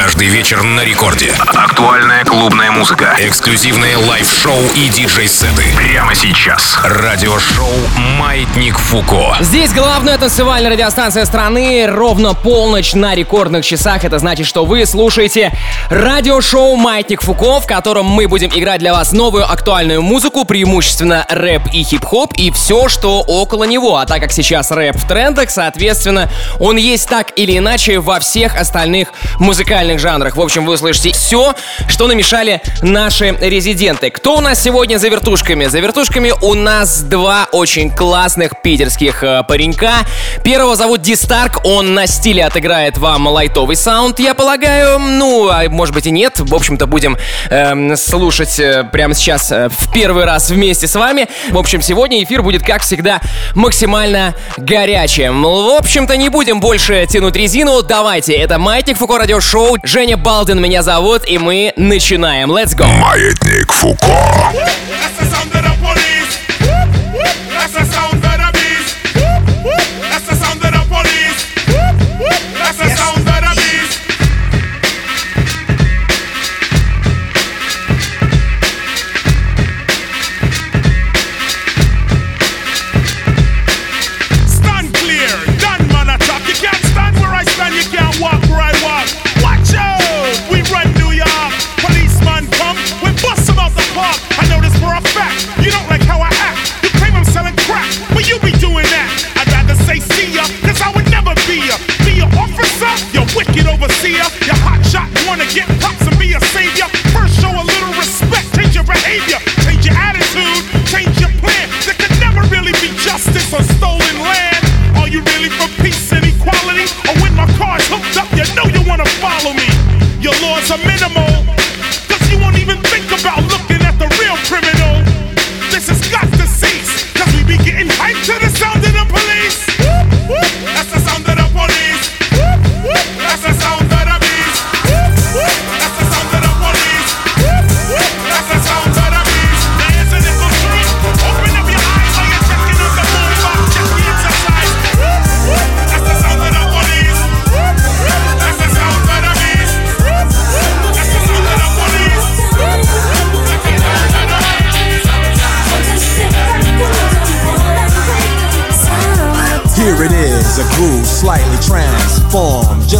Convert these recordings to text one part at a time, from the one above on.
Каждый вечер на рекорде. Актуальная клубная музыка. Эксклюзивные лайв-шоу и диджей-сеты. Прямо сейчас. Радиошоу «Маятник Фуко». Здесь главная танцевальная радиостанция страны. Ровно полночь на рекордных часах. Это значит, что вы слушаете радиошоу «Маятник Фуко», в котором мы будем играть для вас новую актуальную музыку, преимущественно рэп и хип-хоп, и все, что около него. А так как сейчас рэп в трендах, соответственно, он есть так или иначе во всех остальных музыкальных жанрах. В общем, вы услышите все, что намешали наши резиденты. Кто у нас сегодня за вертушками? За вертушками у нас два очень классных питерских э, паренька. Первого зовут Дистарк, он на стиле отыграет вам лайтовый саунд, я полагаю. Ну, а может быть и нет. В общем-то, будем эм, слушать э, прямо сейчас э, в первый раз вместе с вами. В общем, сегодня эфир будет, как всегда, максимально горячим. В общем-то, не будем больше тянуть резину. Давайте, это Маятник Фуко Радио Шоу. Женя Балдин меня зовут, и мы начинаем. Let's go! Маятник Фуко. Overseer. You hot shot, wanna get props and be a savior. First show a little respect, change your behavior,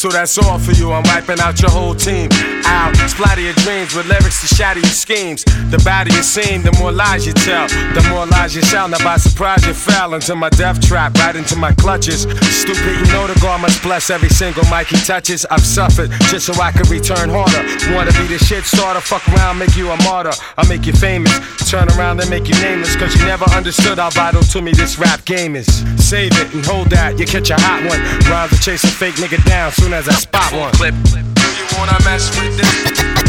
So that's all for you. I'm wiping out your whole team. Out, splatter your dreams with lyrics to shatter your schemes. The badder you seem, the more lies you tell. The more lies you shall. Now by surprise you fell into my death trap, right into my clutches. Stupid, you know the God must bless every single mic he touches. I've suffered just so I can return harder. Wanna be the shit starter, fuck around, make you a martyr. I'll make you famous. Turn around and make you nameless. Cause you never understood how vital to me this rap game is. Save it and hold that, you catch a hot one. Rhymes to chase a fake nigga down soon as I spot one. Clip. You wanna mess with this?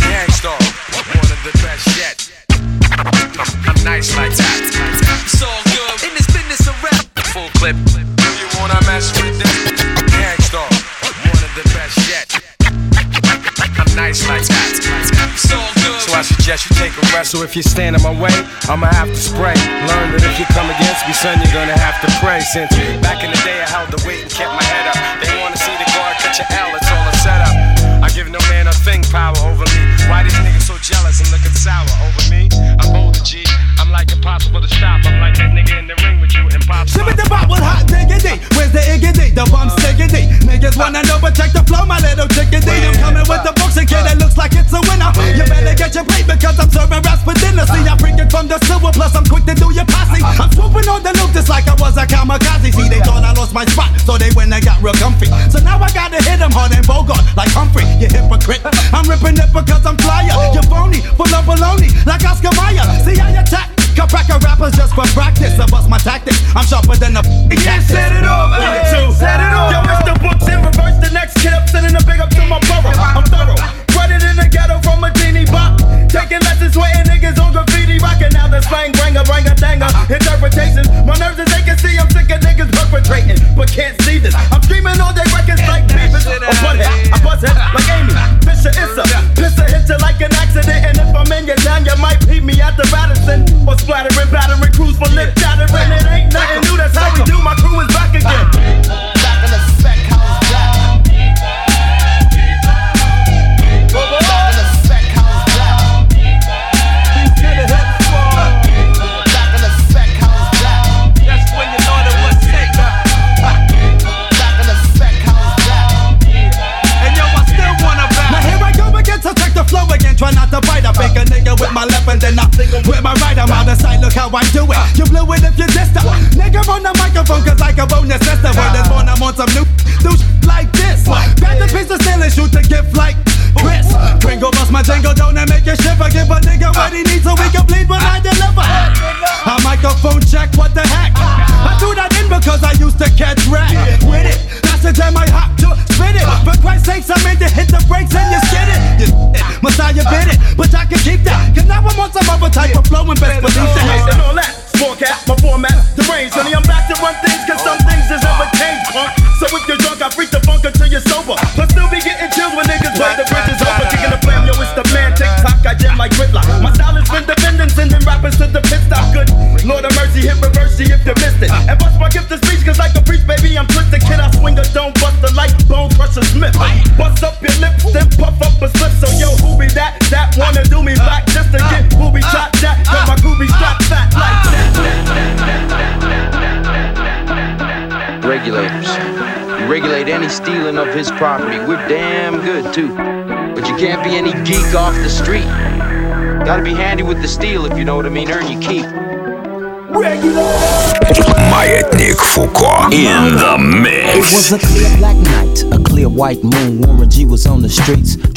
Gang Starr, one of the best yet. I'm nice like that. It's all good. In this business of rap. Full clip. You wanna mess with this? Gang Starr, one of the best yet. I'm nice like that. It's all good. So I suggest you take a rest. So if you stand in my way, I'ma have to spray. Learn that if you come against me, son, you're gonna have to pray. Since back in the day, I held the weight and kept my head up. They wanna catch an it's all a setup. I give no man a thing power over me. Why these niggas so jealous and looking sour over me? I'm old G. I'm like impossible to stop. I'm like that nigga in the ring. Shimmy the bop with hot diggity. Where's the iggity? The bump stiggity. Niggas wanna know, but check the flow, my little chickadee. I'm coming with the books and kid that looks like it's a winner. You better get your plate because I'm serving rats for dinner. See, I bring it from the silver, plus I'm quick to do your posse. I'm swooping on the loop just like I was a kamikaze. See, they thought I lost my spot, so they went and got real comfy. So now I gotta hit them hard and Bogart like Humphrey. You hypocrite. I'm ripping it because I'm flyer. You're phony, full of baloney, like Oscar Mayer. See, I attack. Cracker rappers just for practice. I bust my tactics. I'm sharper than a Yeah, set it off. Set it off. Yo, it's the books in reverse. The next kid up, sending a big up to my borough. I'm thorough. Running in the ghetto from a teeny bop. Taking lessons, sweating niggas on graffiti. Rocking out the slang, bring a, bring danger. Interpretations. My nerves as they can see, I'm sick of niggas perpetrating. But can't see this. I'm screaming all day records like Butthead. I head Amy. Fisher, it's a pisser, hit you like an accident. And if I'm in your town, you might beat me at the Radisson. Or splattering, battering crews for lip chattering. It ain't nothing new, that's how we do. My crew is too. But you can't be any geek off the street. Gotta be handy with the steel if you know what I mean. Earn your keep. Маятник Фуко. In the It was mix. a clear black night, a clear white moon. Warren G was on the streets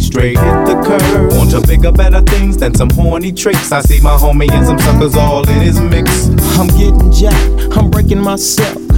straight hit the curve. Want to bigger, better things than some horny tricks. I see my homie and some suckers all in his mix. I'm getting jacked, I'm breaking myself.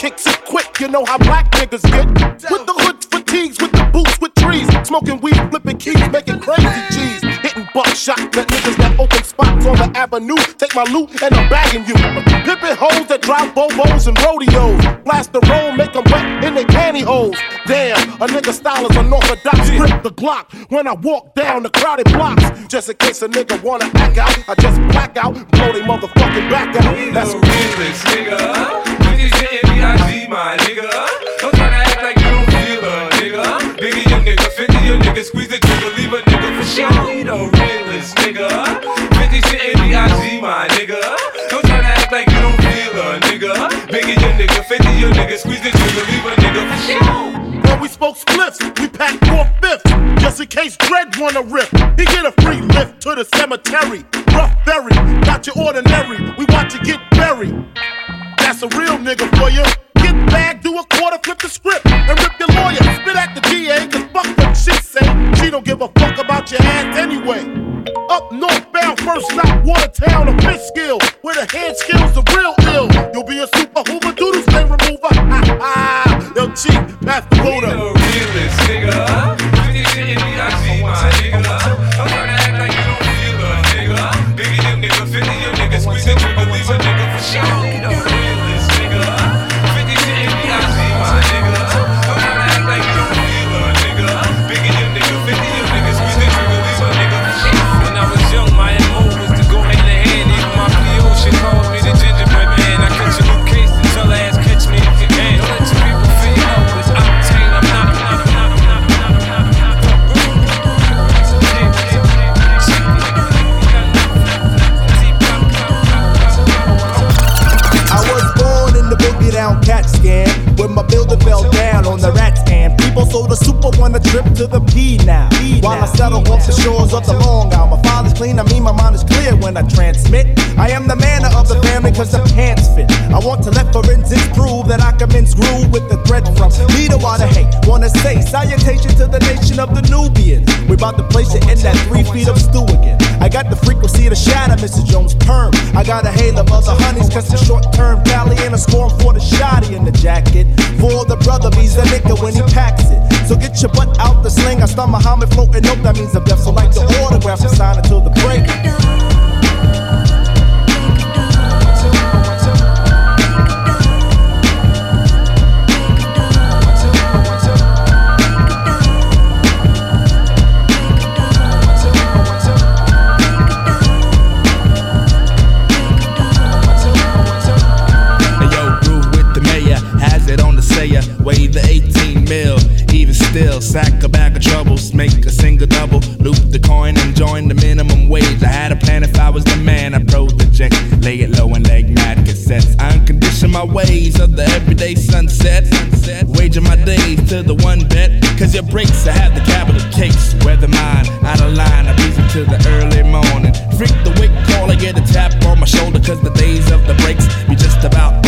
Kicks it quick. You know how black niggas get with the hood fatigues, with the boots, with trees, smoking weed, flipping keys, making crazy G's, hitting buckshot. Let niggas that open spots on the avenue take my loot and I'm bagging you. Pimping hoes that drive bobos and rodeos, blast the roll, make them wet in their pantyhose. Damn, a nigga style is unorthodox. Grip the Glock when I walk down the crowded blocks. Just in case a nigga wanna act out, I just black out, blow they motherfucking back out. That's realest, nigga. My nigga. Don't try to act like you don't feel a nigga. Biggie your nigga, 50 your nigga, squeeze the trigger, leave a nigga for sure. We the realest, nigga. Bitches hitting me, I G my nigga. Don't try to act like you don't feel a nigga. Biggie your nigga, 50 your nigga, squeeze the trigger, leave a nigga for sure. When we spoke spliffs, we packed four fifths. Just in case Dread wanna rip, he get a free lift to the cemetery. Rough berry, not your ordinary. We want to get buried. That's a real nigga for you. Get back, do a quarter, flip the script, and rip your lawyer. Spit at the DA, cause fuck what she say. She don't give a fuck about your ass anyway. Up northbound, first stop, Watertown or Fishkill, where the hand skills are real ill. You'll be a super Hoover Doodle stain remover. Ha ha! Yo, cheap, pass the want a trip to the P now. While I settle off the shores of the Long Island. My father's clean, I mean my mind is clear when I transmit. I am the man of the family cause the pants fit. I want to let forensics prove that I can mince groove with the thread from leader water hate. Wanna say salutation to the nation of the Nubians. We about to place it in that three feet of stew again. I got the frequency to shatter Mr. Jones' perm. I got a hail of other honeys, cause the short term valley and a scorn for the shoddy in the jacket. For the brother, me's the nigga when he packs it. So get your butt out the sling. I start Muhammad floating up, that means I'm deaf. So like the autograph, I'm signing till the break. Troubles, make a single double, loop the coin and join the minimum wage. I had a plan if I was the man, I project, lay it low and leg mad cassettes. I uncondition my ways of the everyday sunset, sunset. waging my days to the one bet, cause your breaks, I have the capital cakes, weather mine, out of line, I breeze into the early morning. Freak the wake call, I get a tap on my shoulder, cause the days of the breaks be just about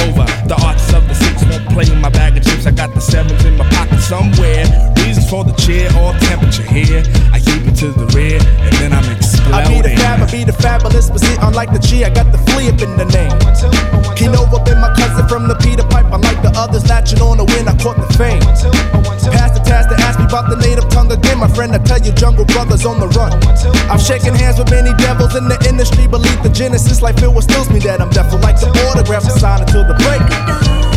six won't play in my bag of chips. I got the sevens in my pocket somewhere. Reasons for the cheer or temperature here. I keep it to the rear, and then I'm exploding. I be the fab, I be the fabulous, but see, unlike the G, I got the flea up in the name. Keno up in my cousin from the Peter Pipe. I like the others, latching on the win, I caught the fame. Pass the task to ask me about the native tongue again. My friend, I tell you, Jungle Brothers on the run. I'm shaking hands with many devils in the industry. Believe the genesis, like Phil, what stills me that I'm deaf. Like the autograph, I sign until the break.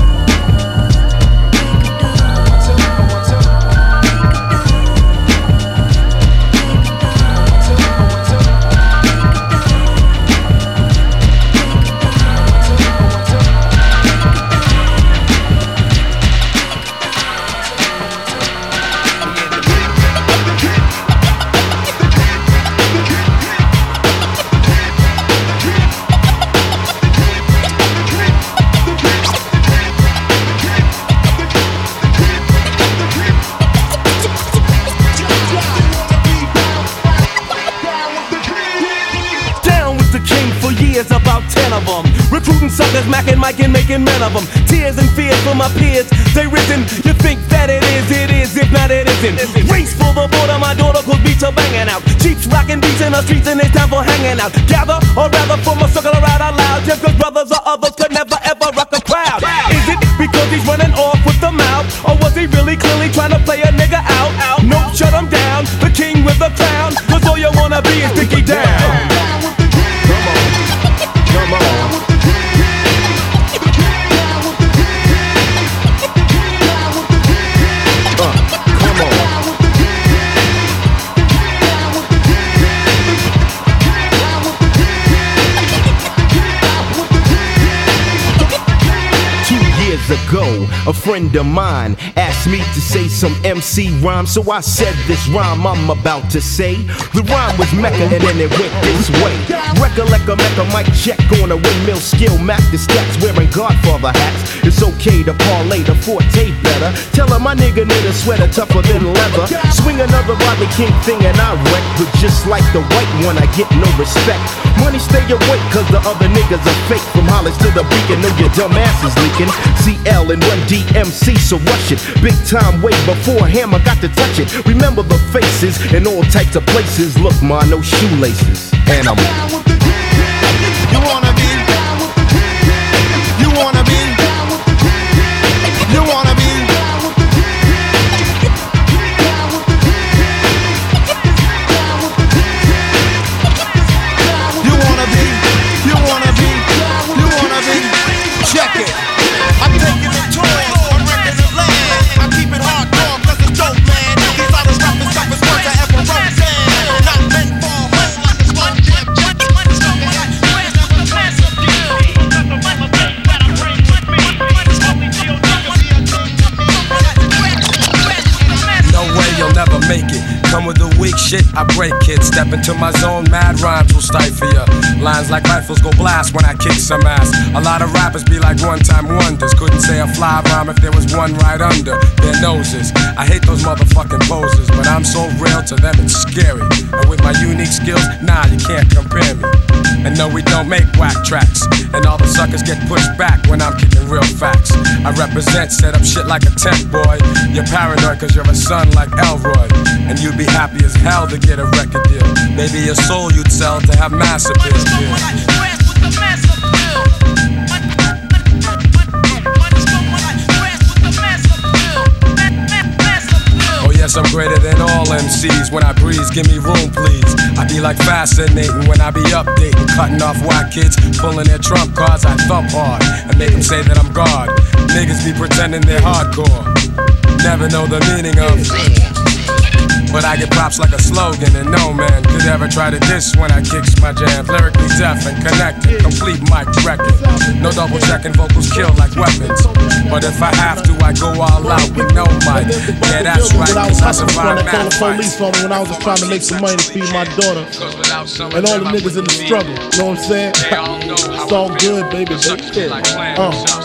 In the streets and it's time for hanging out. Gather, or rather form a circle around out loud. Just cause brothers or others could never ever rock a crowd. Is it because he's running off with the mouth? Or was he really clearly trying to play a nigga out? out. Nope, shut him down. The king with the crown. Cause all you wanna be is Dickie of mine asked me to say some MC rhyme, so I said this rhyme I'm about to say. The rhyme was Mecca and then it went this way. Recollect a Mecca mic check on a windmill skill, Mac the stats wearing Godfather hats. It's okay to parlay the forte better. Tell her my nigga need a sweater tougher than leather. Swing another Rodney King thing and I wreck, but just like the white one, I get no respect. Money stay awake, cause the other niggas are fake. From Hollis to the beacon, know your dumb ass is leaking. CL and Run DMC, so rush it. Big time way before Hammer got to touch it. Remember the faces in all types of places. Look, ma, no shoelaces. And I'm weak shit, I break it. Step into my zone, mad rhymes will stifle ya. Lines like rifles go blast when I kick some ass. A lot of rappers be like one time wonders. Couldn't say a fly rhyme if there was one right under their noses. I hate those motherfucking poses, but I'm so real to them it's scary. And with my unique skills, nah, you can't compare me. And no, we don't make whack tracks. And all the suckers get pushed back when I'm kicking real facts. I represent, set up shit like a tent boy. You're paranoid cause you're a son like Elroy. And you'd be happy as hell to get a record deal. Maybe your soul you'd sell to have massive appeal. I'm greater than all MCs. When I breeze, give me room, please. I be like fascinating when I be updating, cutting off white kids, pulling their trump cards. I thump hard and make them say that I'm God. Niggas be pretending they're hardcore, never know the meaning of. But I get props like a slogan, and no man could ever try to diss when I kicks my jam. Lyrically deaf and connected, complete mic record. No double checking, vocals kill like weapons. But if I have to, I go all out with no mic. Yeah, that's right, cause I survived mad police on me when I was just trying to make some money to feed my daughter. And all the niggas in the struggle, you know what I'm saying? It's all good, baby. baby. Uh,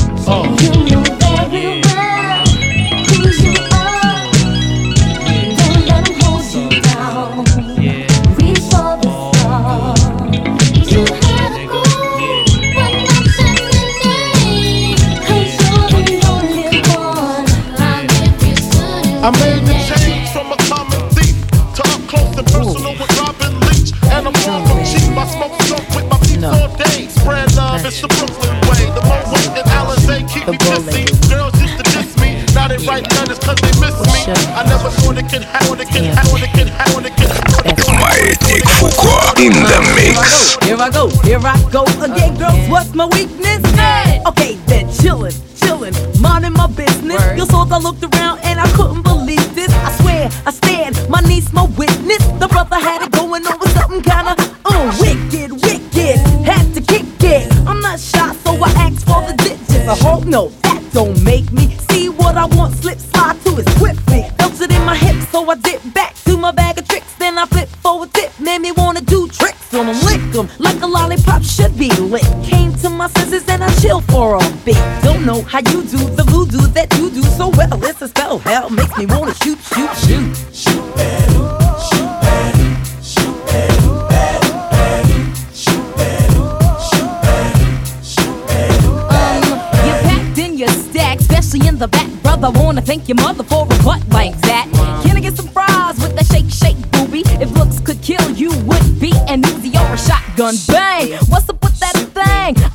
with my peeps all day. Spread love, it's the Brooklyn way. The Moet and Alizé keep me pissy. Girls used to diss me. Now they write letters cause they miss me. I never thought it could happen, it could happen, it could happen, it could Маятник Фуко in the mix. Here I go, here I go again, girls. What's my weakness? Okay, then chillin', chillin', minding my business. You saw I looked around and no, that don't make me see what I want. Slip slide to it swiftly. Felt it in my hips, so I dip back to my bag of tricks. Then I flip forward dip, made me wanna do tricks on them, lick 'em like a lollipop should be lit. Came to my senses and I chill for a bit. Don't know how you do the voodoo that you do so well. It's a spell, hell makes me wanna shoot, shoot.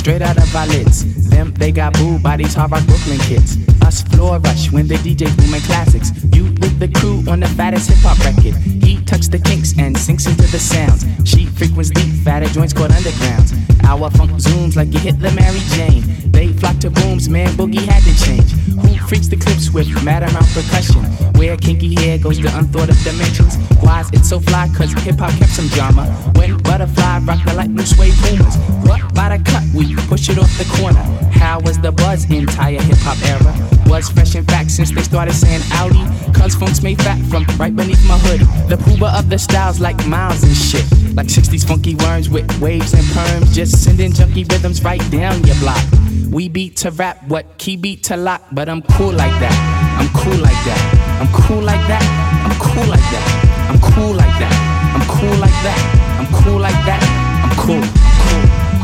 Straight out of our lids. Them, they got booed by these hard rock Brooklyn kids. Us floor rush when the DJ booming classics. You with the crew on the fattest hip hop record. He tucks the kinks and sinks into the sounds. She frequents deep, fatter joints called undergrounds. Our funk zooms like you hit the Mary Jane. They flock to booms, man, boogie had to change. Who freaks the clips with mad amount percussion? Where kinky hair goes to unthought of dimensions. Why's it so fly? Cause hip hop kept some drama. When butterfly rock the like new suede boomers. What by the cut? We push it off the corner. How was the buzz entire hip hop era? Was fresh in fact since they started saying Audi. Cause funk's made fat from right beneath my hood. The pooba of the styles like miles and shit. Like 60s funky worms with waves and perms. Just sending junky rhythms right down your block. We beat to rap, what key beat to lock, but I'm cool like that. I'm cool like that. I'm cool like that. I'm cool like that. I'm cool like that. I'm cool like that. I'm cool like that. I'm cool.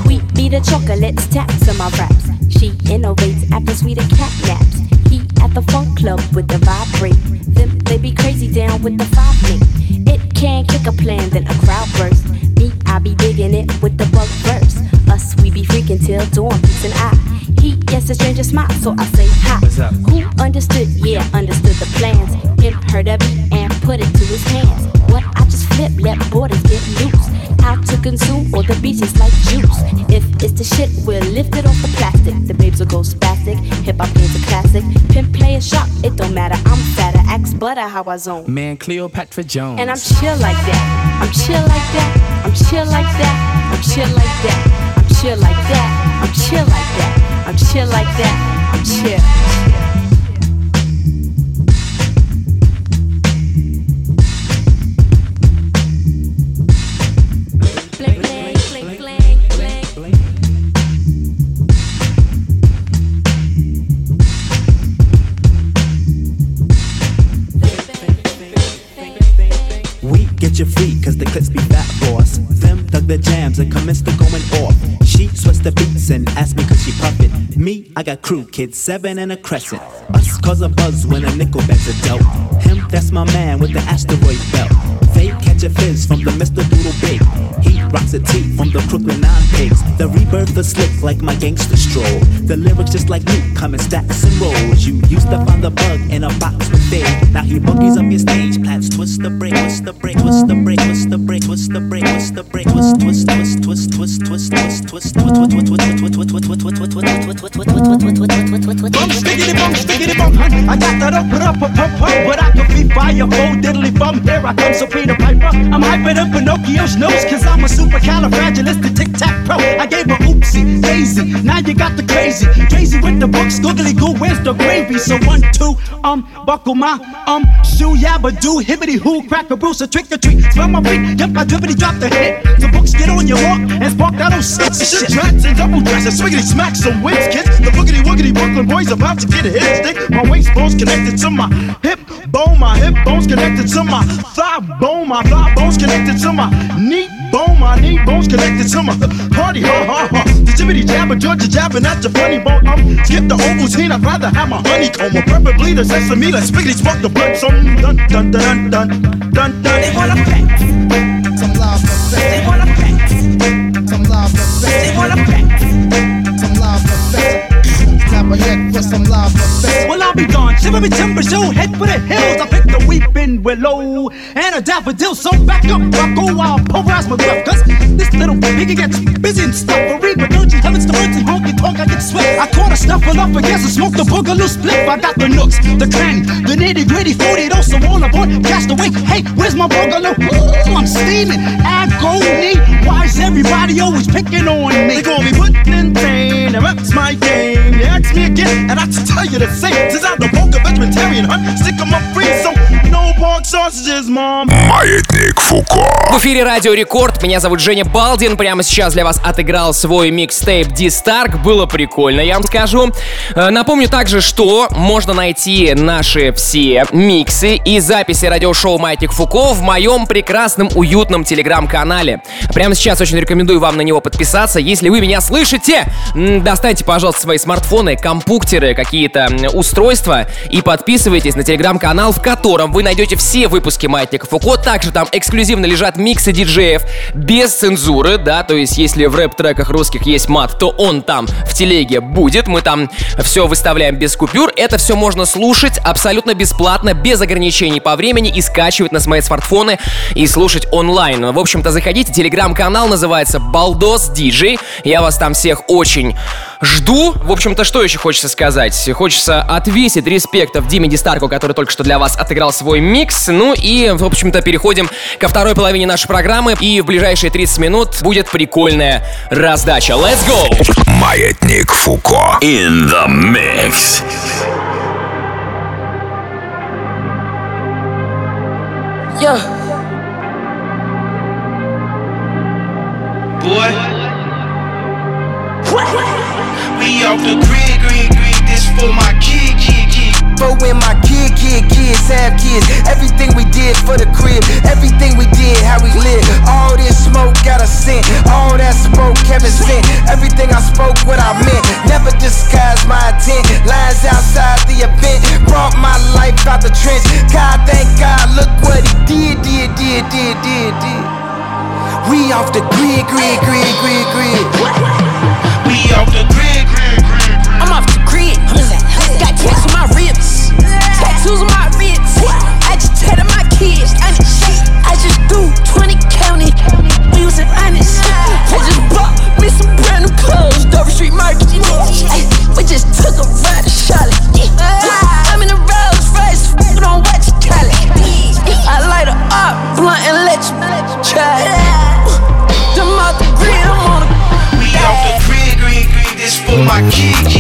Wheat be the chocolates, taps on my raps. She innovates after sweeter cat naps. He at the funk club with the vibrate. Them they be crazy down with the five link. It can kick a plan, then a crowd burst. Me, I be digging it with the bug verse. Us, we be freaking till dawn, peace and I. He, yes, a stranger smile, so I say hi. What's up? Who understood? Yeah, understood the plans. Him heard of it and put it to his hands. What I just flip, let borders get loose. How to consume all the beaches like juice. If it's the shit, we'll lift it off the plastic. The babes will go spastic. Hip hop game's a classic. Pimp play a shot, it don't matter. I'm fatter, axe butter how I zone. Man, Cleopatra Jones. And I'm chill like that. I'm chill like that. I'm chill like that. I'm chill like that. I'm chill like that. I'm chill like that. I'm chill like that. I'm chill. Get you cause the clips be fat boss. Them dug the jams and commenced to going off. She switched the beats and asked me cause she puffin'. Me, I got crew kids, seven and a crescent. Us cause a buzz when a nickel bags are dealt. Him, that's my man with the asteroid belt. They catch a fizz from the Mr. Doodle Big. He rocks a tee from the Brooklyn Nine Pigs. The rebirth is slick like my gangster stroll. The lyrics just like me, come in stacks and rolls. You used to find the bug in a box with fade. Now he boogies up your stage, plats twist the break, twist the break, twist the break, twist the break, twist the break, twist the break, twist, twist, twist, twist, twist, twist, twist, twist, twist, twist, twist, twist, twist, twist, Bum stickity bum stickity bum hun. I got that up, up, up, up, up, but I can be fire, full diddly bum. Here I come, so Peter I'm hyping up Pinocchio's nose, cause I'm a supercalifragilistic tic tac pro. I gave her oopsie, daisy. Now you got the crazy, crazy with the books, googly goo, where's the gravy? So one, two, um, buckle my um shoe, yabba do, hibbity hoo, crack a bruise, a trick or treat. Smell my feet, yep, I drippity drop the hit. The books get on your walk and spark that old shit. Shit, tracks and double dresses, swiggity smack some wins, kids. The boogity woogity Brooklyn boys about to get a hit stick. My waist bone's connected to my hip bone, my hip bone's connected to my thigh bone, my thigh bone's connected to my knee bone, my knee bone's connected to my party, ha ha ha. The jibbity jabber, Georgia jabbing at your funny bone. Um, skip the Ovaltine, I'd rather have my honeycomb, or preferably the sesame. Let's spiggity spark the blood, some dun dun dun dun dun dun dun. They wanna pack some love for They wanna pack some love for They wanna pack some love for Snap a head for some love for Well, I'll be me timbers, yo, head for the hills. I picked a weeping willow and a daffodil. So back up, I go wild, pulverize my breath. Cause this little piggy gets busy and stuff. I read my dirty heavens to earth and honky tonk, I get sweat. I caught a snuffle up against and smoked the boogaloo split. I got the nooks, the clang, the nitty gritty, 40 those so all aboard. Cast away, hey, where's my boogaloo? Ooh, I'm steaming, agony. Why is everybody always picking on me? They call me Woodland Pain, and that's my game. You ask me again, and I tell you the same. Since I'm the broke vegetarian hunt, stick 'em up free, so no pork sausages, mom. Маятник Фуко. В эфире Радио Рекорд, меня зовут Женя Балдин, прямо сейчас для вас отыграл свой микстейп D-Stark, было прикольно, я вам скажу. Э, Напомню также, что можно найти наши все миксы и записи радиошоу Маятник Фуко в моем прекрасном уютном телеграм-канале. Прямо сейчас очень рекомендую вам на него подписаться, если вы меня слышите. Достаньте, пожалуйста, свои смартфоны, компьютеры, какие-то устройства и подписывайтесь на телеграм-канал, в котором вы найдете все выпуски Маятника Фуко. Также там эксклюзивно лежат миксы диджеев без цензуры, да, то есть если в рэп-треках русских есть мат, то он там в телеге будет. Мы там все выставляем без купюр. Это все можно слушать абсолютно бесплатно, без ограничений по времени и скачивать на свои смартфоны и слушать онлайн. В общем-то, заходите, телеграм-канал называется Балдос Диджей. Я вас там всех очень жду. В общем-то, что еще хочется сказать? Хочется отвесить респектов Диме Дистарку, который только что для вас отыграл свой микс. Ну и, в общем-то, переходим ко второй половине нашей программы. И в ближайшие 30 минут будет прикольная раздача. Let's go! Маятник Фуко. In the mix. Yeah. Boy. We off the grid, grid, grid. This for my kid, kid, kid. For when my kid, kid, kids have kids. Everything we did for the crib. Everything we did, how we live. All this smoke got a scent. All that smoke Kevin sent. Everything I spoke, what I meant. Never disguised my intent. Lines outside the event. Brought my life out the trench. God, thank God, look what he did, did, did, did, did, did. We off the grid, grid, grid, grid, grid. We off the grid, grid. I'm off the grid. Got tats on my ribs, tattoos on my wrists. Agitated my kids. I just do 20 county. We was honest. I just bought me some brand new clothes. Dover Street Market. We just took a ride to Charlotte. I'm in a Rolls Royce. You don't watch Cali. I light her up, blunt and let you try. Them off the grid. I'm on the We off the grid, grid, grid. This for my kid,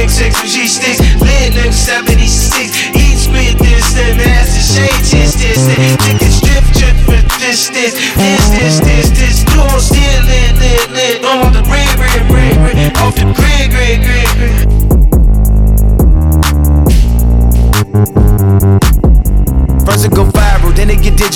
Grig, six with G sticks. Lit nigga 76. Eat spit this, that master shade, this, this, that. Nigga strip, trip, with this, this, this, this, this, this. On still lit, lit, lit. I'm off the grid, grid, grid, grid. Off the grid, grid, grid, grid.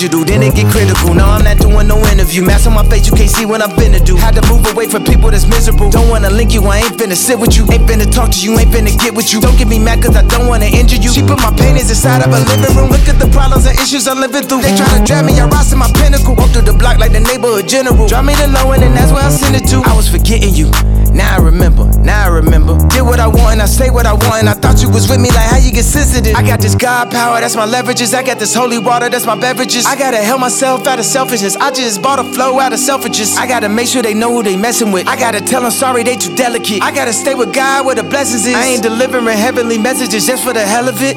Digital, then it get critical. Now I'm not doing no interview. Mask on my face, you can't see what I'm finna do. Had to move away from people that's miserable. Don't wanna link you, I ain't finna sit with you. Ain't finna talk to you, ain't finna get with you. Don't get me mad cause I don't wanna injure you. She put my paintings inside of a living room. Look at the problems and issues I'm living through. They try to drag me, I rise to my pinnacle. Walk through the block like the neighborhood general. Drop me the low end and that's where I send it to. I was forgetting you. Now I remember, now I remember. Did what I want and I say what I want. And I thought you was with me, like how you get sensitive. I got this God power, that's my leverages. I got this holy water, that's my beverages. I gotta help myself out of selfishness. I just bought a flow out of selfishness. I gotta make sure they know who they messing with. I gotta tell them sorry, they too delicate. I gotta stay with God where the blessings is. I ain't delivering heavenly messages just for the hell of it.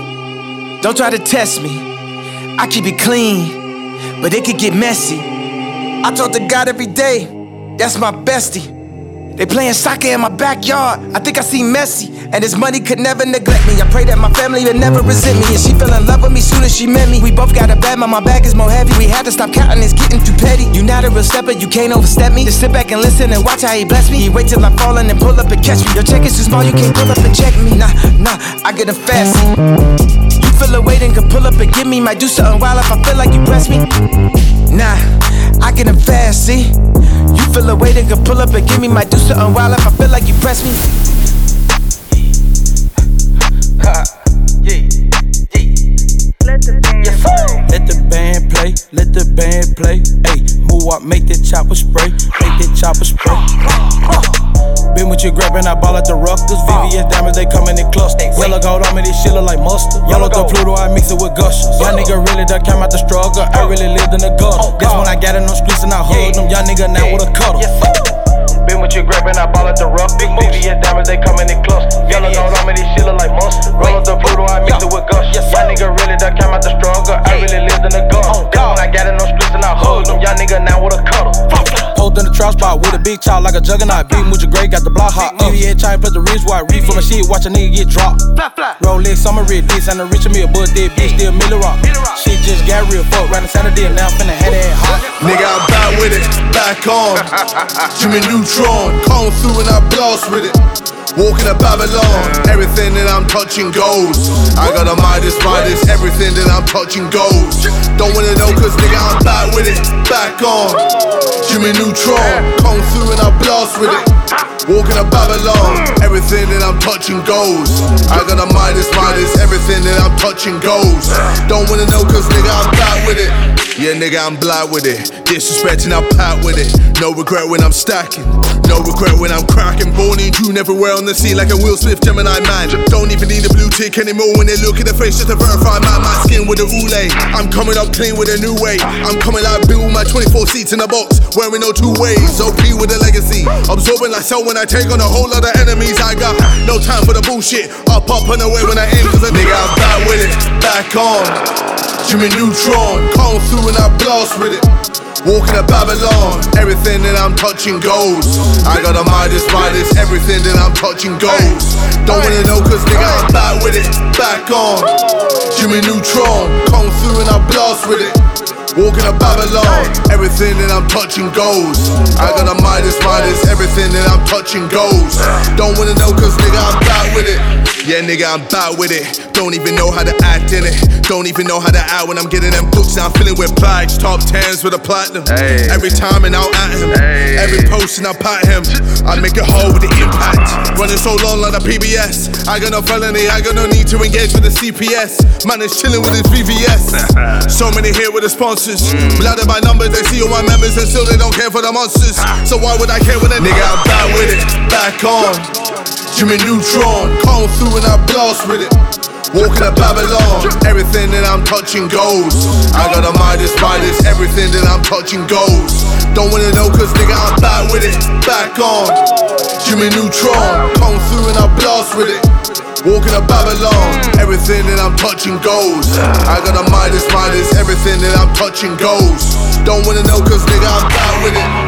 Don't try to test me. I keep it clean, but it could get messy. I talk to God every day, that's my bestie. They playing soccer in my backyard. I think I see Messi, and his money could never neglect me. I pray that my family would never resent me, and she fell in love with me soon as she met me. We both got a bad, but my bag is more heavy. We had to stop counting, it's getting too petty. You not a real stepper, you can't overstep me. Just sit back and listen and watch how he bless me. He wait till I fall and pull up and catch me. Your check is too small, you can't pull up and check me. Nah, nah, I get a fast. You feel a weight and can pull up and give me. Might do something wild if I feel like you press me. Nah, I get them fast, see? Feel a weight and can pull up and give me. Might do something wild if I feel like you press me. Ha, yeah, yeah. Let the band play, let the band play. Hey, move up, make that chopper spray, make that chopper spray. Been with you grabbing, I ball at the Ruckers. VVS diamonds, they come in the cluster. Yellow gold on me, this shit look like mustard. Yellow gold Pluto, I mix it with gushers. Young nigga really done came out the struggle. I really lived in the gutter. This when I got in them nigga now with a cutter. Been with you grabbing, I ball at the Ruckers. VVS diamonds, they come in the cluster. Yellow gold on me, this shit look like mustard. Roll up the Pluto, I mix it with gushers. Young nigga really done came out the struggle. I really lived in the gutter. Oh, this when I got in them streets and I hugged them. Young nigga now with a cutter. Posed in the trap spot with a big chop like a juggernaut. Big Muja Gray got the block hot. VVA chain plus the wrist wide. Reef for my shit, watch a nigga get dropped. Rolex, I'm a red this and a rich me a bud dead bitch, still Miller Rock. Shit just got real fuck right on Saturday, now I'm finna head that hot. Nigga, I'm back with it, back on. Jimmy Neutron, come through and I blast with it. Walking to Babylon, everything that I'm touching goes. I got a Midas, Midas, everything that I'm touching goes. Don't wanna know, cause nigga, I'm back with it, back on. Jimmy Neutron, come through and I blast with it. Walking to Babylon, everything that I'm touching goes. I got a Midas, Midas, everything that I'm touching goes. Don't wanna know, cause nigga, I'm back with it. Yeah, nigga, I'm black with it. Disrespecting, I'm pat with it. No regret when I'm stacking. No regret when I'm cracking. Born in June, everywhere on the scene like a Will Smith Gemini man. Don't even need a blue tick anymore when they look in the face just to verify my, my skin with a roulette. I'm coming up clean with a new way. I'm coming like Bill with my 24 seats in a box, wearing no two ways. OP with a legacy. Absorbing like when I take on a whole lot of enemies. I got no time for the bullshit. Up, up, and away when I aim, cause a nigga, I'm back with it. Back on. Jimmy Neutron, come through and I blast with it. Walking to Babylon, everything that I'm touching goes. I got a Midas, Midas, everything that I'm touching goes. Don't wanna know, cause nigga, I'm back with it. Back on. Jimmy Neutron, come through and I blast with it. Walking to Babylon, everything that I'm touching goes. I got a Midas, Midas, everything that I'm touching goes. Don't wanna know, cause nigga, I'm back with it. Yeah, nigga, I'm back with it. Don't even know how to act in it. Don't even know how to act when I'm getting them books. Now I'm feeling with plaques, top tens with a platinum. Every time and out at him. Every post and I pat him. I make it whole with the impact. Running so long like a PBS. I got no felony, I got no need to engage with the CPS. Man is chilling with his VVS. So many here with the sponsors. Mm. Blooded by numbers, they see all my members and still they don't care for the monsters. So why would I care when a nigga I'm back with it? Back on. Jimmy Neutron, come through and I blast with it. Walking to Babylon, everything that I'm touching goes. I got a Midas, Midas, everything that I'm touching goes. Don't wanna know, cause nigga, I'm back with it. Back on. Jimmy Neutron, come through and I blast with it. Walking to Babylon, everything that I'm touching goes. I got a Midas, Midas, everything that I'm touching goes. Don't wanna know, cause nigga, I'm back with it.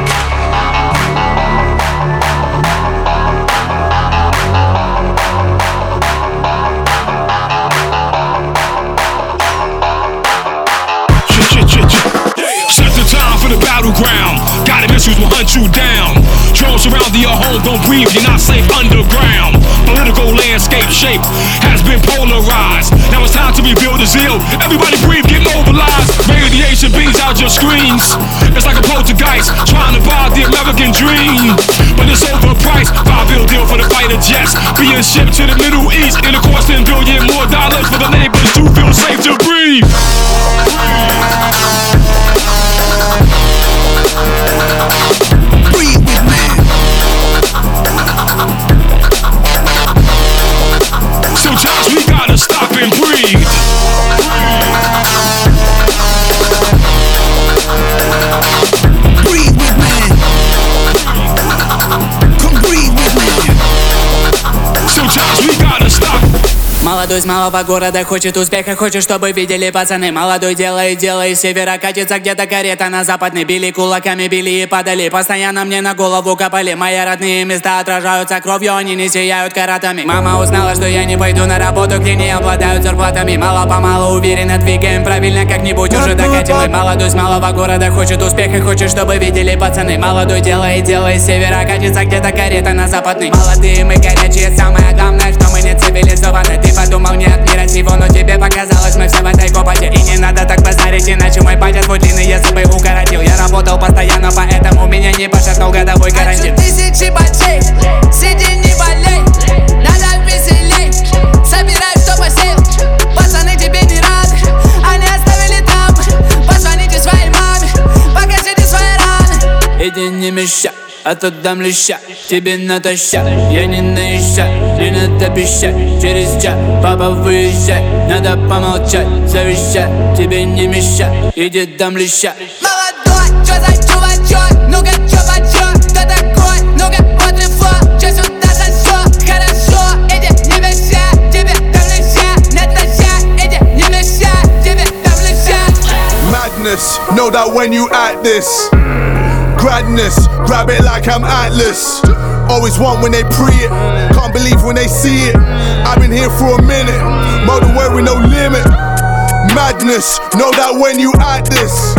Missiles will hunt you down. Drones surround your home, don't breathe, you're not safe underground. Political landscape shape has been polarized. Now it's time to rebuild the zeal. Everybody breathe, get mobilized. Radiation beams out your screens. It's like a poltergeist trying to buy the American dream. But it's overpriced. Five bill deal for the fighter jets. Being shipped to the Middle East. And it costs 10 billion more dollars for the neighbors to feel safe to breathe. Sometimes we gotta stop and. Breathe Молодой с малого города хочет успеха, хочет, чтобы видели пацаны. Молодой делает дело из севера, катится где-то карета на западный Били кулаками, били и падали, постоянно мне на голову копали. Мои родные места отражаются кровью, они не сияют каратами. Мама узнала, что я не пойду на работу, где не обладают зарплатами. Мало-помалу уверенно двигаем правильно, как-нибудь уже докатим И молодой с малого города хочет успеха, хочет, чтобы видели пацаны. Молодой делает дело из севера, катится где-то карета на западный Молодые мы горячие, самое главное, что мы не цивилизованы. Ты подумал не от мира сего, но тебе показалось мы все в этой копоте И не надо так базарить, иначе мой батя твой длинные зубы укоротил. Я работал постоянно, поэтому меня не пошатнул годовой карантин. Тысячи бачей, сиди не болей Надо веселей, собирай, что посеял Пацаны тебе не рады, они оставили там Позвоните своей маме, покажите свои раны. Иди не мешай, а то дам леща Тебе натощак, я не наезжай Не надо пищать, через час Папа выезжай, надо помолчать Завещать, тебе не мешай Иди дам леща Молодой, чё за чувачок, ну-ка чё почёт Кто такой, ну-ка вот инфо Чё сюда зашёл, хорошо Иди не мешай, тебе дам леща Натоща, иди не мешай. Тебе дам леща Madness, know that when you act this. Gradness, grab it like I'm Atlas. Always want when they pre it, can't believe when they see it. I've been here for a minute, motorway with no limit. Madness, know that when you act this.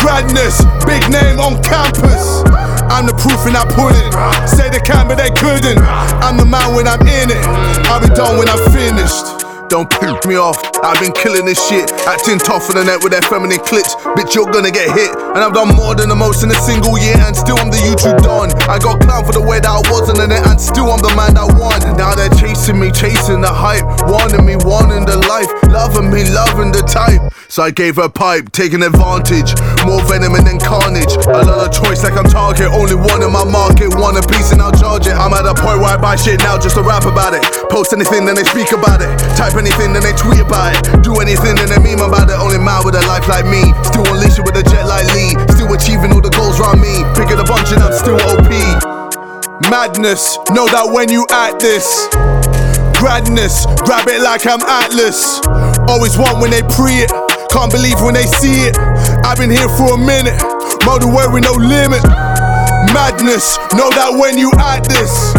Gradness, big name on campus. I'm the proof and I put it. Say they can, but they couldn't. I'm the man when I'm in it. I'll be done when I'm finished. Don't piss me off. I've been killing this shit, acting tough for the net with their feminine clits. Bitch, you're gonna get hit. And I've done more than the most in a single year, and still I'm the YouTube don. I got clown for the way that I was in it, and still I'm the man that won. Now they're chasing me, chasing the hype, wanting me, wanting the life, loving me, loving the type. So I gave her pipe, taking advantage. More venom and then carnage. A lot of choice like I'm target. Only one in my market, one a piece and I'll charge it. I'm at a point where I buy shit now just to rap about it. Post anything, then they speak about it. Type anything, then they tweet about it. Do anything, then they meme about it. Only man with a life like me. Still unleashing with a jet like Lee. Still achieving all the goals around me. Picking a bunch and I'm still OP. Madness, know that when you act this. Gradness, grab it like I'm Atlas. Always want when they pre it. Can't believe when they see it. I've been here for a minute. Motor wearing no limit. Madness, know that when you act this.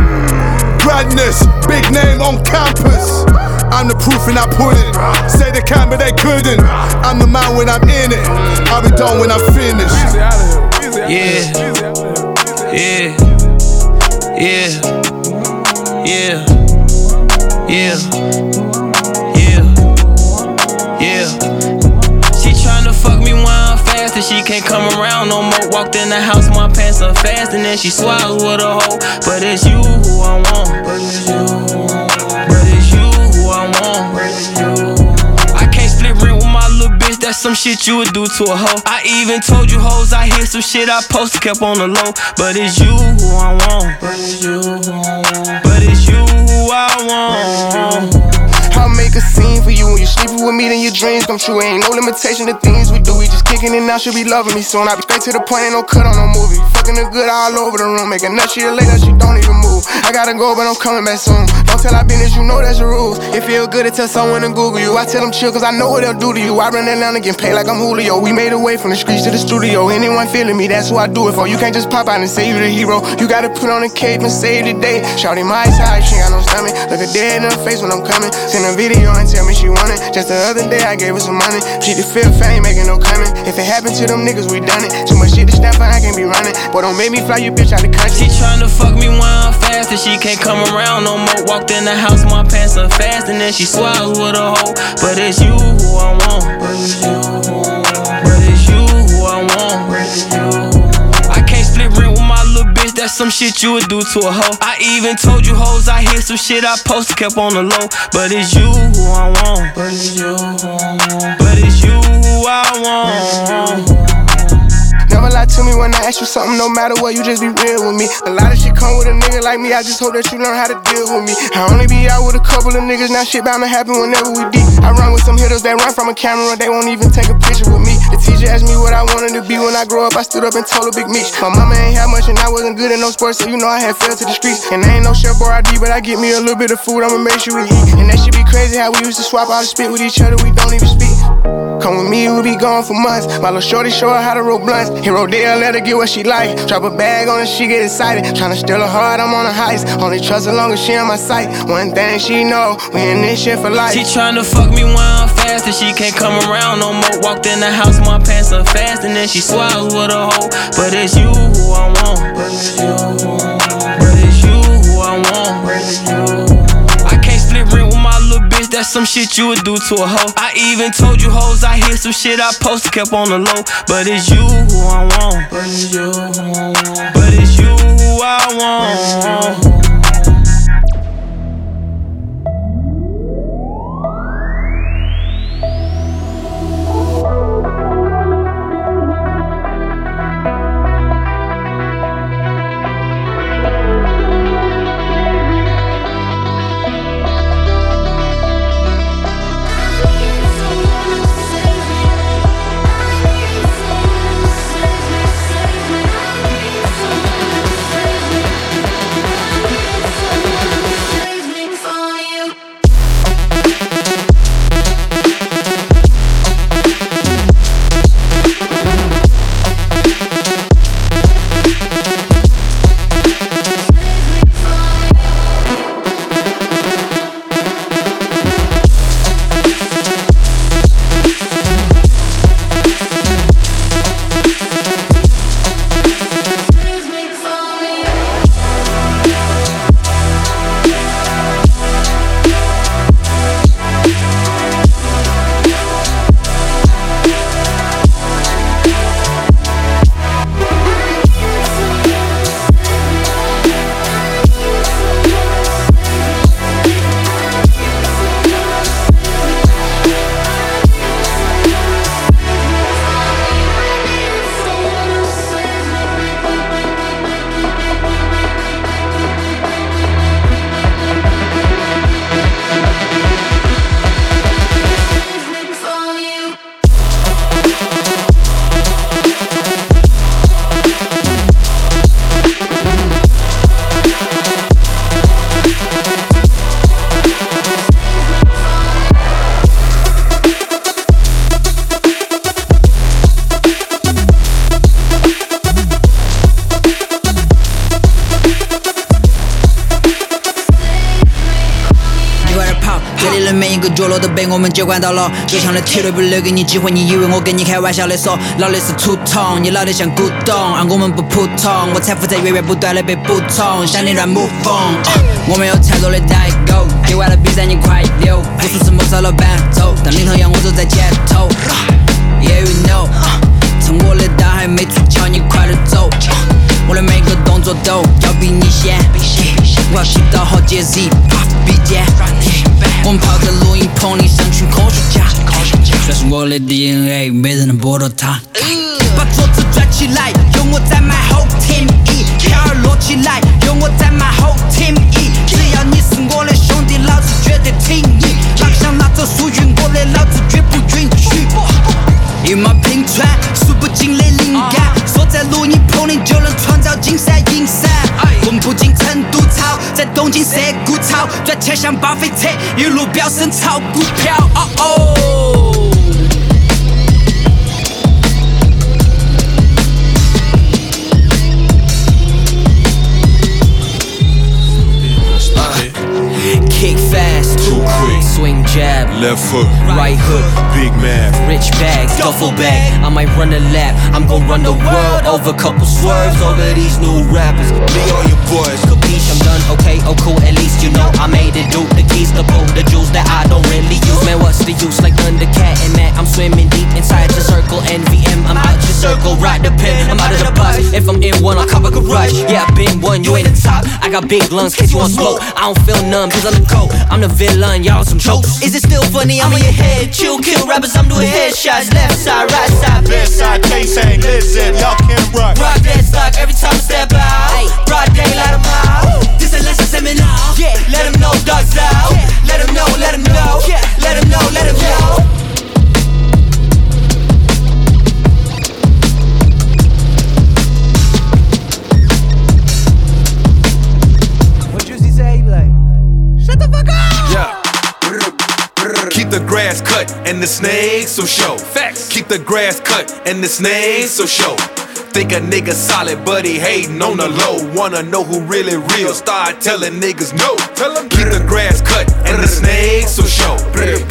Gradness, big name on campus. I'm the proof in that pudding. Say they can, but they couldn't. I'm the man when I'm in it. I'll be done when I'm finished. Yeah. Yeah. Yeah. Yeah. Yeah. Yeah. She tryna fuck me while I'm fast and she can't come around no more. Walked in the house, my pants are fast and then she swallows with a hoe. But it's you who I want. But it's you. But it's you who I want. But it's you. I can't split rent with my little bitch. That's some shit you would do to a hoe. I even told you hoes I hear some shit I posted kept on the low. But it's you who I want. But it's you who I want. You I make a scene for you when you're sleeping with me, then your dreams come true. Ain't no limitation to things we do. We just kicking it now, she'll be loving me soon. I be straight to the point, ain't no cut on no movie. Fucking her good all over the room, making nut she later, she don't even move. I gotta go, but I'm coming back soon. Don't tell I business, you know that's the rules. It feel good to tell someone to Google you. I tell them chill, cause I know what they'll do to you. I run Atlanta, getting paid like I'm Julio. We made a way from the streets to the studio. Anyone feeling me, that's who I do it for. You can't just pop out and say you the hero. You gotta put on a cape and save the day. Shouting my high, she got no stomach. Look her dead in the face when I'm coming. Send a video and tell me she want it. Just the other day I gave her some money. She the feel fame, making no comment. If it happened to them niggas, we done it. Too much shit to for, I can't be running. Boy, don't make me fly you bitch out the country. She tryna fuck me while I'm fast and she can't come around no more. Walked in the house, my pants are fast and then she swallows with a hoe. But it's you who I want. But it's you who I want. But it's you who I want. But it's you. That's some shit you would do to a hoe. I even told you hoes I hear some shit I posted kept on the low. But it's you who I want. But it's you who I want. But it's you who I want. Never lie to me when I ask you something, no matter what, you just be real with me. A lot of shit come with a nigga like me, I just hope that you learn how to deal with me. I only be out with a couple of niggas, now shit bound to happen whenever we deep. I run with some hitters that run from a camera, they won't even take a picture with me. The teacher asked me what I wanted to be when I grow up, I stood up and told a big Meech. My mama ain't had much and I wasn't good in no sports, so you know I had fell to the streets. And I ain't no chef or ID, but I get me a little bit of food, I'ma make sure we eat. And that should be crazy how we used to swap all the spit with each other, we don't even speak. Come with me, we'll be gone for months. My little shorty show her how to roll blunts. Hero Dale, let her get what she like. Drop a bag on her, she get excited. Tryna steal her heart, I'm on a heist. Only trust her long as she on my sight. One thing she know, we in this shit for life. She tryna fuck me while I'm fast and she can't come around no more. Walked in the house, my pants are fast and then she swallows with a hoe. But it's you who I want. But it's you who I want. But it's you who I want. But it's you. I can't split rent with my little bitch. That's some shit you would do to a hoe. I even told you hoes I hear some shit I posted kept on the low. But it's you who I want. But it's you who I want. But it's you who I want. 被我们接管到了。就像那铁路不留给你机会，你以为我跟你开玩笑的说，老的是土桶，你老的像古董，而我们不普通，我财富在源源不断的被补充，想你乱抹风。我们有太多的代沟，比完了比赛你快溜，无数次谋杀了伴奏，当领头羊我走在前头。Yeah you know，趁我的大还没出鞘，你快点走。我的每个动作都要比你先，我要吸到好几 Z，鼻尖。我们泡在录音棚里像群科学家，这是我的 DNA，没人能剥夺它。把桌子转起来，有我在 my whole team E，票儿摞起来，有我在 my whole team E，只要你是我的兄弟，老子绝对挺你。哪个想拿走属于我的，老子绝不允许。一马平川，数不尽的灵感，锁在录音棚里就能创造金山银山。混不进成都潮，在东京涩谷潮，赚钱像巴菲特，一路飙升炒股票。哦哦。Too quick. swing jab, Left foot. right hook, Big man. rich bags, duffel bag. I might run a lap, I'm gon' run the world over couple swerves over these new rappers. Me all your boys. Capiche, I'm done, okay, oh cool, at least you know I made it do the keys to pull the jewels one, you ain't the top. I got big lungs, case you want smoke. I don't feel none, cause I'm the coat. I'm the villain, y'all some jokes. Is it still funny? I'm on your head, chill, kill rappers, I'm doing headshots. Left side, right side, Left side, case ain't listen. Y'all can't rock. Rock that stock every time I step out. Broad day, let 'em out. This a lesson seminar. Yeah, let 'em know dogs out. Let 'em know, let 'em know. Yeah, let 'em know, let 'em know. What cut and the snakes so show. Facts. Keep the grass cut and the snakes so show. Think a nigga solid, but he hating on the low. Wanna know who really real? Start telling niggas no. Tell them keep the grass cut and the snakes so show.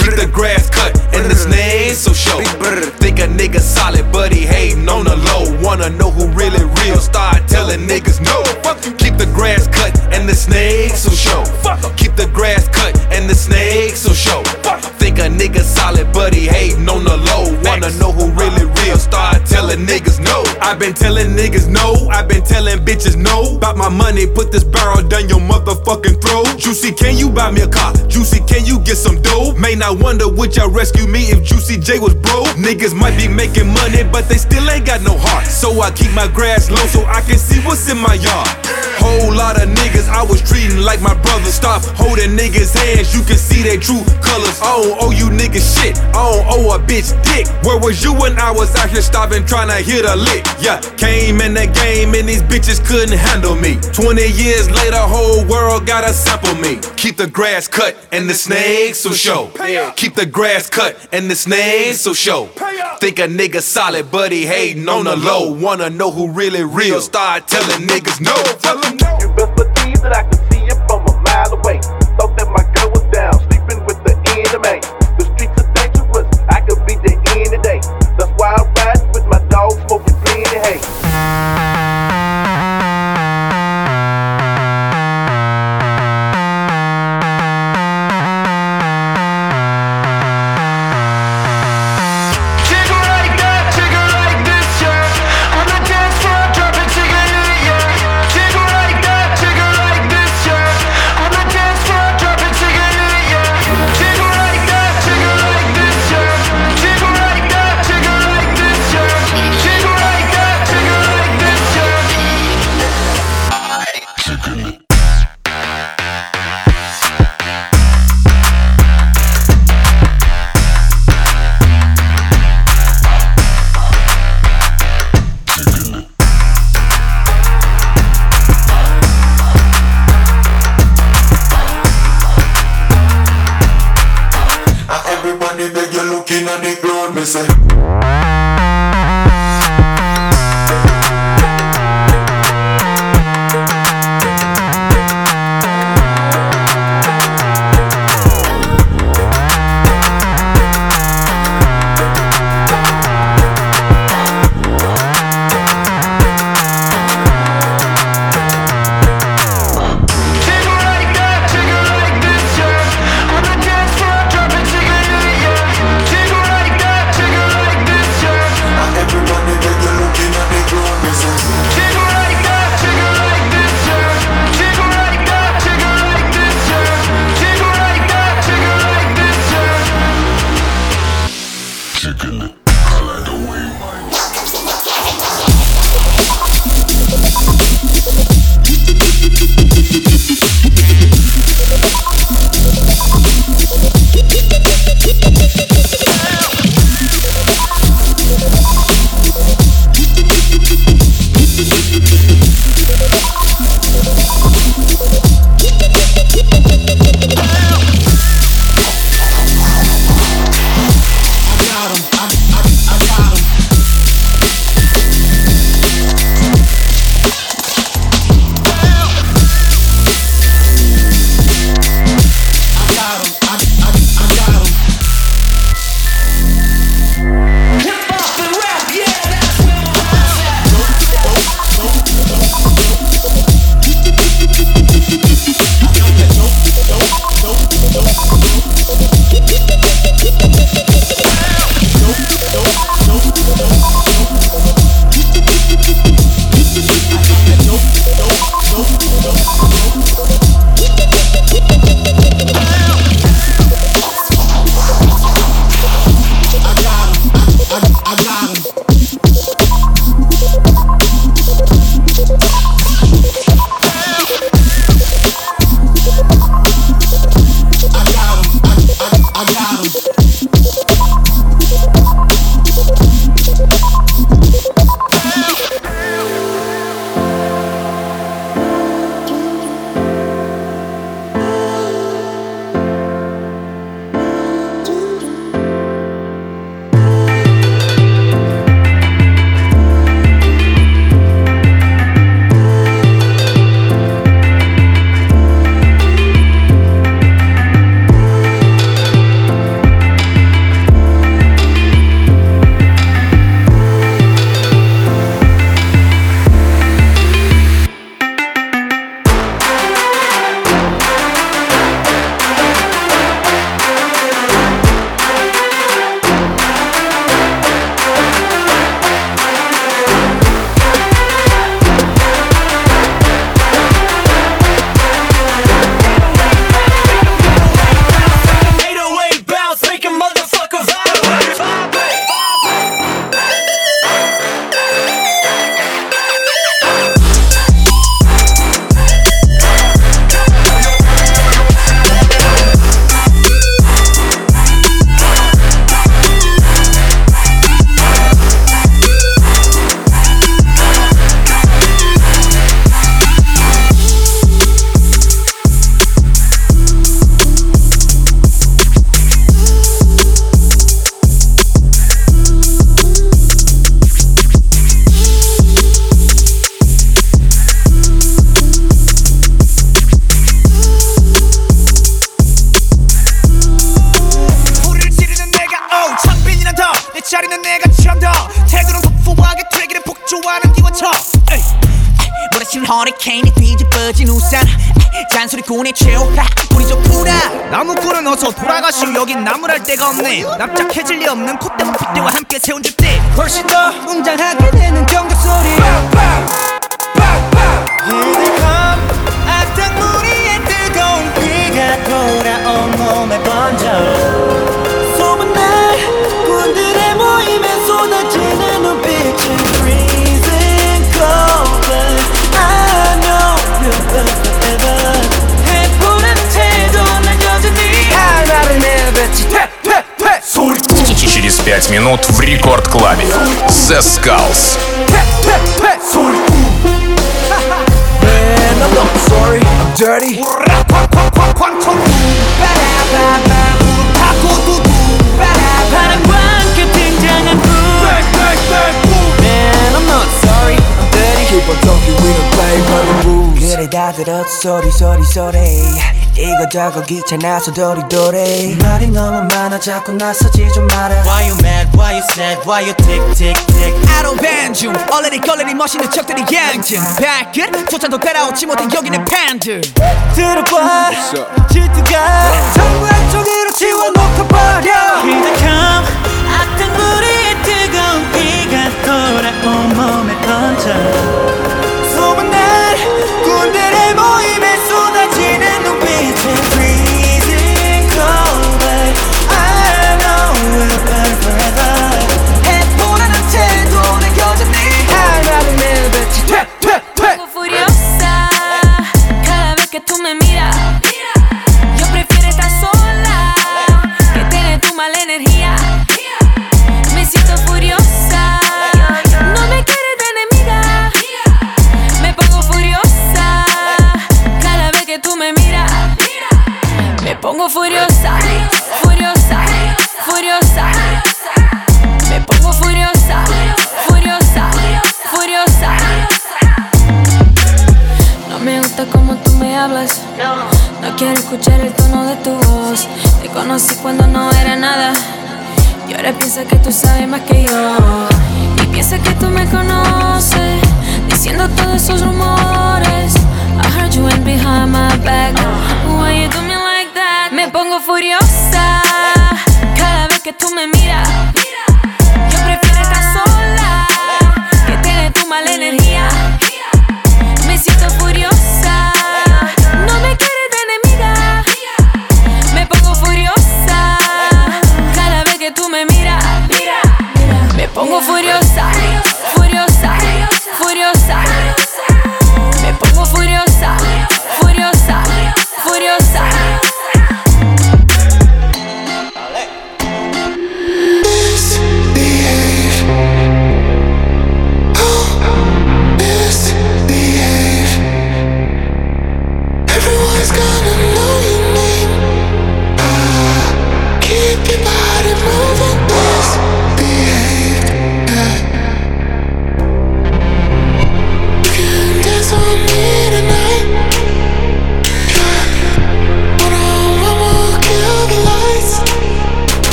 Keep the grass cut and the snakes so show. Think a nigga solid, but he hating on the low. Wanna know who really real? Start telling niggas no. Keep the grass cut and the snakes so show. Keep the grass cut and the snakes so show. Think a nigga solid, but he hating on the low. Wanna know who really real? Start telling niggas no. I've been telling niggas no. I've been telling bitches no. About my money, put this barrel down your motherfucking throat. Juicy, can you buy me a car? Juicy, can you get some dough? May not wonder would y'all rescue me if Juicy J was broke. Niggas might be making money, but they still ain't got no heart. So I keep my grass low so I can see what's in my yard. Whole lot of niggas I was treating like my brother. Stop holding niggas' hands, you can see their true colors. I don't owe you niggas shit. I don't owe a bitch dick. Where was you when I was out here starving trying to hit a lick? Yeah, came in the game and these bitches couldn't handle me. 20 years later, whole world gotta sample me. Keep the grass cut and the snakes will show. Keep the grass cut and the snakes will show. Think a nigga solid, but he hating on the low. Wanna know who really real? Start telling niggas no. Tell them no. You best believe that I can see it from a mile away. 돌아가시오 여긴 나무랄 데가 없네. 납작해질 리 없는 콧대와 핏대와 함께 세운 집대 훨씬 더 웅장하게 되는 경적 소리. Here they come 악당 무리의 뜨거운 비가 돌아온 몸에 번져 45 минут в рекорд-клабе. The Skulls. I'm dirty. Man, I'm not sorry, I'm dirty. Keep on talking, we don't play by the rules. 그래 다 들었어. 소리 소리 소리 이거저거 귀찮아서 도리도리. 말이 너무 많아 자꾸 나서지 좀 마라. Why you mad, why you sad, why you tick tick tick? 아로 반중 얼레리 걸레리 멋있는 척들이 양증 발끝 조차도 따라오지 못한 여기는 팬들 들어봐. 질투가 전부 한쪽으로 지워놓고 버려. Here they come. 악당무리의 뜨거운 비가 돌아 온 몸에 번져 군들의 모임에 쏟아지는 눈빛은 freezing cold but I know we'll burn forever 해보라는 태도 내 여전히 하나를 내뱉지 퇴퇴퇴 furiosa cada vez que tú me miras. Pongo furiosa, furiosa, furiosa. Me pongo furiosa, furiosa, furiosa. No me gusta como tú me hablas. No quiero escuchar el tono de tu voz. Te conocí cuando no era nada. Y ahora piensa que tú sabes más que yo. Y piensa que tú me conoces. Diciendo todos esos rumores. I heard you went behind my back. Why you do me pongo furiosa. Cada vez que tú me miras. Yo prefiero estar sola. Que tener tu mala energía. Me siento furiosa. No me quieres de enemiga. Me pongo furiosa. Cada vez que tú me miras. Me pongo. Furiosa.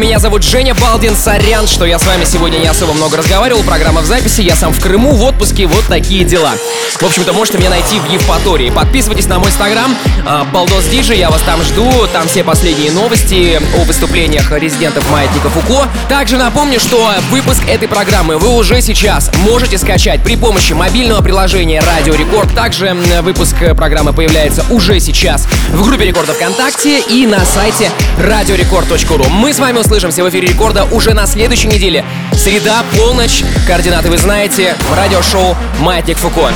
Меня зовут Женя Балдин. Сорян, что я с вами сегодня не особо много разговаривал. Программа в записи. Я сам в Крыму, в отпуске. Вот такие дела. В общем-то, можете меня найти в Евпатории. Подписывайтесь на мой инстаграм. а, Балдос Диджи. Я вас там жду. Там все последние новости о выступлениях резидентов Маятника Фуко. Также напомню, что выпуск этой программы вы уже сейчас можете скачать при помощи мобильного приложения Радио Рекорд. Также выпуск программы появляется уже сейчас в группе Рекорда ВКонтакте и на сайте радиорекорд.ру. Мы с вами услышимся в эфире Рекорда уже на следующей неделе. Среда, полночь. Координаты вы знаете. Радиошоу «Маятник Фуко».